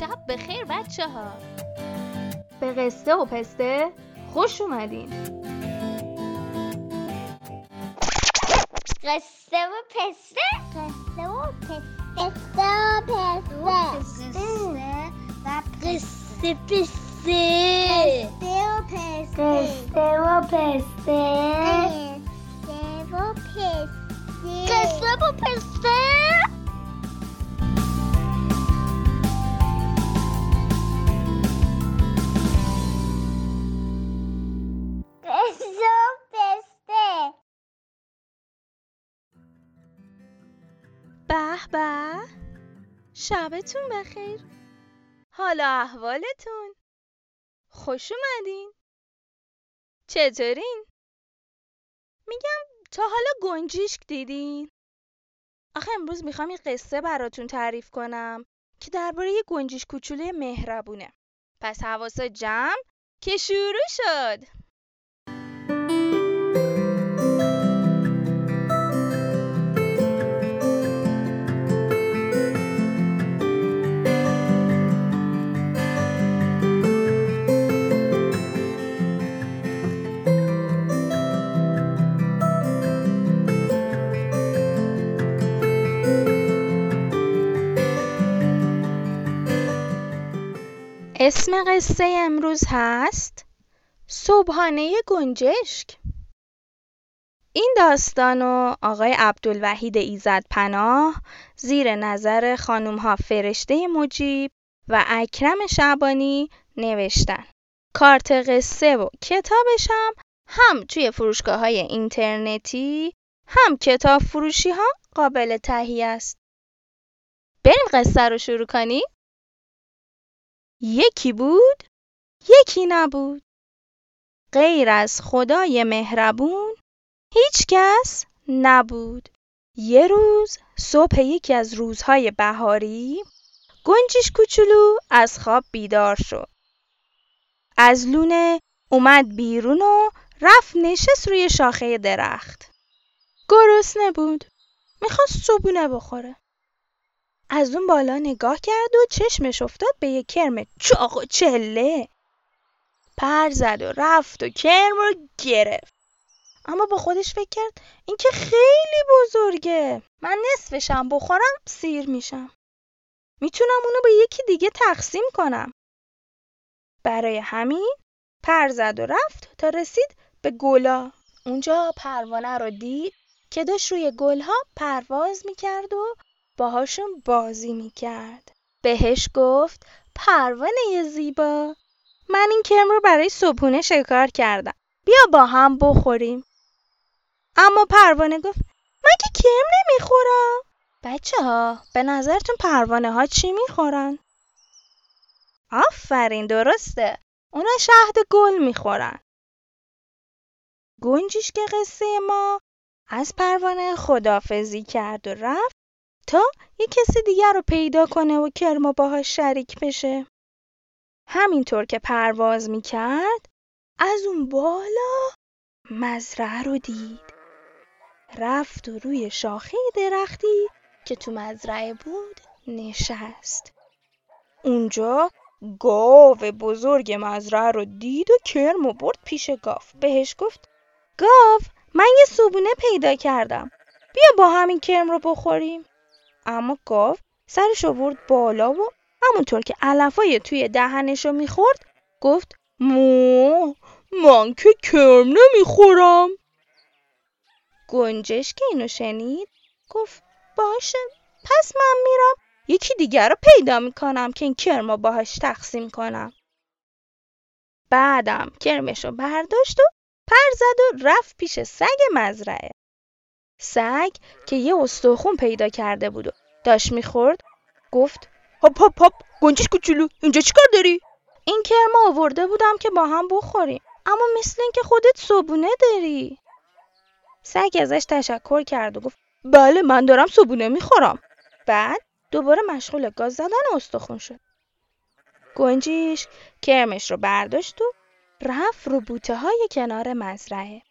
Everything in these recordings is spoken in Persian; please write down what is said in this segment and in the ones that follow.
شب بخیر بچه ها به قصه و پسته خوش اومدین. قصه و پسته؟ قصه و پسته. قصه و پسته. و قصه پسته. قصه و پسته. قصه و پسته. قصه و پسته. قصه به به. شبتون بخیر. حالا احوالتون. خوش اومدین. چطورین؟ میگم تا حالا گنجیشک دیدین؟ آخه امروز می‌خوام یه قصه براتون تعریف کنم که درباره یه گنجیش کوچولوی مهربونه. پس حواسا جمع که شروع شد. اسم قصه امروز هست؟ صبحانه گنجشک. این داستانو آقای عبدالوحید ایزد پناه زیر نظر خانوم ها فرشته مجیب و اکرم شعبانی نوشتن. کارت قصه و کتابش هم هم توی فروشگاه های اینترنتی هم کتاب فروشی ها قابل تهیه است. بریم قصه رو شروع کنیم؟ یکی بود؟ یکی نبود. غیر از خدای مهربون هیچ کس نبود. یه روز صبح یکی از روزهای بهاری گنجیش کوچولو از خواب بیدار شد. از لونه اومد بیرون و رفت نشست روی شاخه درخت. گرسنه بود. می‌خواست صبونه بخوره. از اون بالا نگاه کرد و چشمش افتاد به یه کرم چاق و چله. پر زد و رفت و کرم رو گرفت. اما با خودش فکر کرد این که خیلی بزرگه. من نصفشم بخورم سیر میشم. می‌تونم اونو به یکی دیگه تقسیم کنم. برای همین پر زد و رفت تا رسید به گلا. اونجا پروانه رو دید که داشت روی گلها پرواز می‌کرد و باهاشون بازی می‌کرد. بهش گفت پروانه زیبا من این کرم رو برای صبحونه شکار کردم. بیا با هم بخوریم. اما پروانه گفت من که کرم نمی‌خورم. بچه ها به نظرتون پروانه ها چی می‌خورن؟ آفرین درسته. اونا شهد گل می‌خورن. گنجیش که قصه ما از پروانه خدافزی کرد و رفت تا یه کسی دیگر رو پیدا کنه و کرما باهاش شریک بشه. همینطور که پرواز می‌کرد از اون بالا مزرعه رو دید. رفت و روی شاخه درختی که تو مزرعه بود نشست. اونجا گاو بزرگ مزرعه رو دید و کرم و برد پیش گاف. بهش گفت گاو من یه صبونه پیدا کردم. بیا با همین کرم رو بخوریم. اما گاو سرش آورد بالا و همونطور که علفای توی دهنش رو می‌خورد گفت مو من که کرم نمی‌خورم. گنجشک که اینو شنید گفت باشه پس من میرم. یکی دیگر رو پیدا می‌کنم که این کرم رو باهاش تقسیم کنم. بعدم کرمش رو برداشت و پر زد و رفت پیش سگ مزرعه. سگ که یه استخون پیدا کرده بود و داشت می‌خورد گفت هاپ هاپ هاپ گنجشک کوچولو اینجا چیکار داری؟ این کرم آورده بودم که با هم بخوریم اما مثل اینکه خودت صبونه داری. سگ ازش تشکر کرد و گفت بله من دارم صبونه می‌خورم. بعد دوباره مشغول گاز زدن استخون شد. گنجیش کرمش رو برداشت و رفت رو بوته های کنار مزرعه.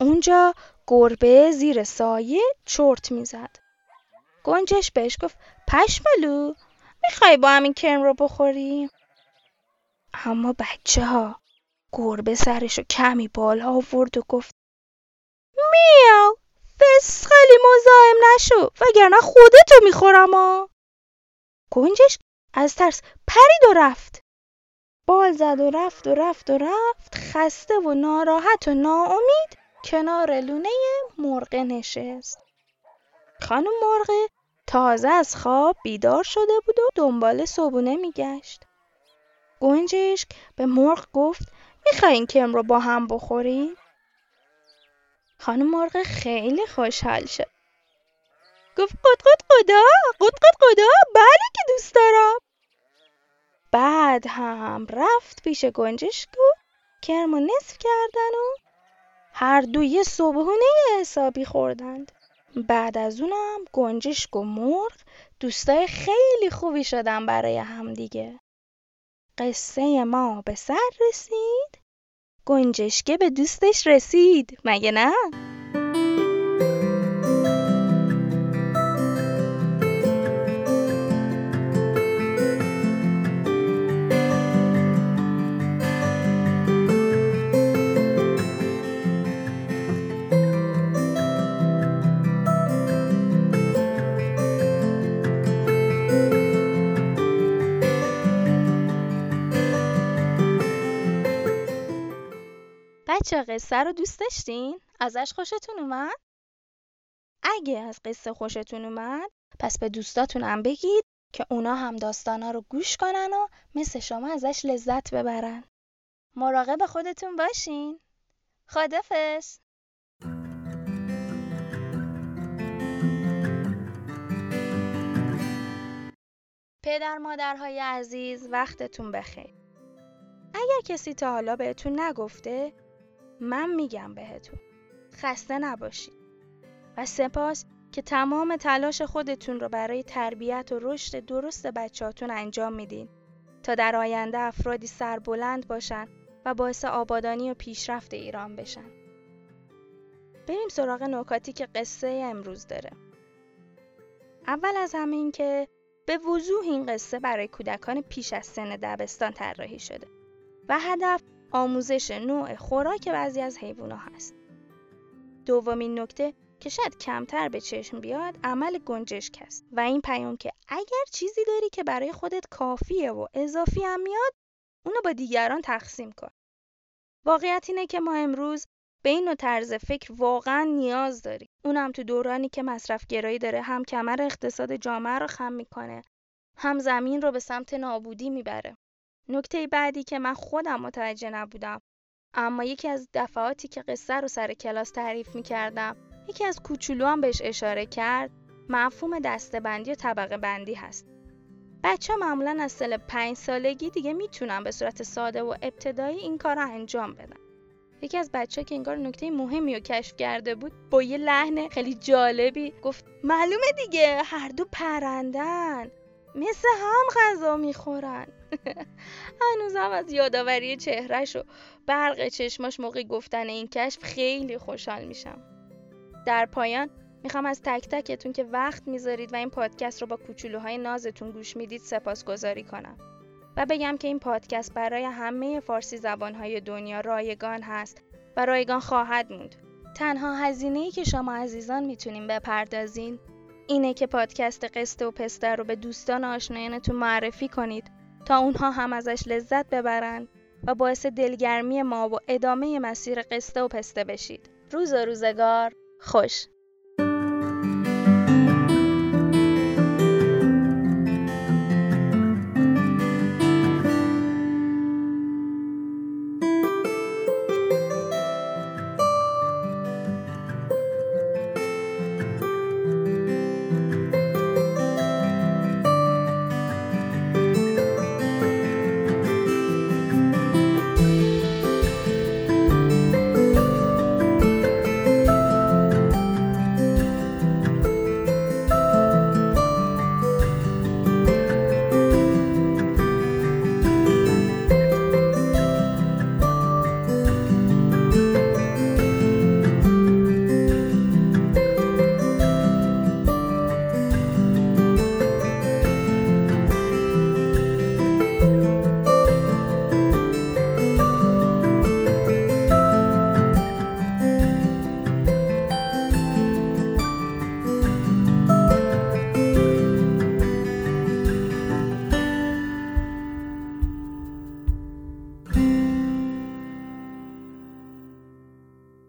اونجا گربه زیر سایه چرت می‌زد. گنجش بهش گفت پشمالو می‌خوای با همین کرم رو بخوریم؟ اما بچه ها گربه سرش رو کمی بالا آورد و گفت میاو خیلی مزاحم نشو وگرنه خودتو می‌خورم ها گنجش از ترس پرید و رفت بال زد و رفت و رفت و رفت خسته و ناراحت و ناامید کنار لونه مرغه نشست. خانم مرغه تازه از خواب بیدار شده بود و دنبال صبونه میگشت. گنجشک به مرغ گفت می‌خوای این کم رو با هم بخوریم خانم مرغ خیلی خوشحال شد. گفت قد قد قدا قد قد قدا بله که دوست دارم. بعد هم رفت پیش گنجشک و کرم نصف کردن و هر دو یه صبحونه حسابی خوردند. بعد از اونم گنجشک و مرغ دوستای خیلی خوبی شدن برای همدیگه. قصه ما به سر رسید؟ گنجشکه به دوستش رسید مگه نه؟ بچه قصه رو دوست داشتین؟ ازش خوشتون اومد؟ اگه از قصه خوشتون اومد پس به دوستاتون بگید که اونا هم داستانا رو گوش کنن و مثل شما ازش لذت ببرن. مراقب خودتون باشین. خدافز. پدر مادرهای عزیز وقتتون بخیر. اگر کسی تا حالا بهتون نگفته من میگم بهتون خسته نباشید و سپاس که تمام تلاش خودتون رو برای تربیت و رشد درست بچهاتون انجام میدین تا در آینده افرادی سربلند باشن و باعث آبادانی و پیشرفت ایران بشن. بریم سراغ نکاتی که قصه امروز داره. اول از همه این که به وضوح این قصه برای کودکان پیش از سن دبستان طراحی شده و هدف آموزش نوع خوراک بعضی از حیوونا هست. دومین نکته که شاید کمتر به چشم بیاد عمل گنجشک است و این پیام که اگر چیزی داری که برای خودت کافیه و اضافی هم میاد اونو با دیگران تقسیم کن. واقعیت اینه که ما امروز به این نوع طرز فکر واقعا نیاز داریم. اونم تو دورانی که مصرف گرایی داره هم کمر اقتصاد جامعه رو خم می‌کنه هم زمین رو به سمت نابودی می‌بره. نکته بعدی که من خودم متوجه نبودم. اما یکی از دفعاتی که قصه رو سر کلاس تعریف می کردم یکی از کوچولو هم بهش اشاره کرد مفهوم دستبندی و طبقه بندی هست. بچه ها معمولا از سال پنج سالگی دیگه می‌تونن به صورت ساده و ابتدایی این کار رو انجام بدن. یکی از بچه که انگار نکته مهمی رو کشف کرده بود با یه لحن خیلی جالبی گفت معلومه دیگه هر دو پرندن. مثل هم غذا می‌خورن. هنوزم از یادآوری چهرش و برق چشماش موقع گفتن این کشف خیلی خوشحال میشم. در پایان می‌خوام از تک تکتون که وقت می‌ذارید و این پادکست رو با کوچولوهای نازتون گوش می‌دید سپاسگزاری کنم. و بگم که این پادکست برای همه فارسی زبانهای دنیا رایگان هست و رایگان خواهد موند. تنها هزینه ای که شما عزیزان می‌تونیم بپردازین اینه که پادکست قسته و پسته رو به دوستان آشنایانتون معرفی کنید تا اونها هم ازش لذت ببرن و باعث دلگرمی ما و ادامه مسیر قسته و پسته بشید. روز و روزگار خوش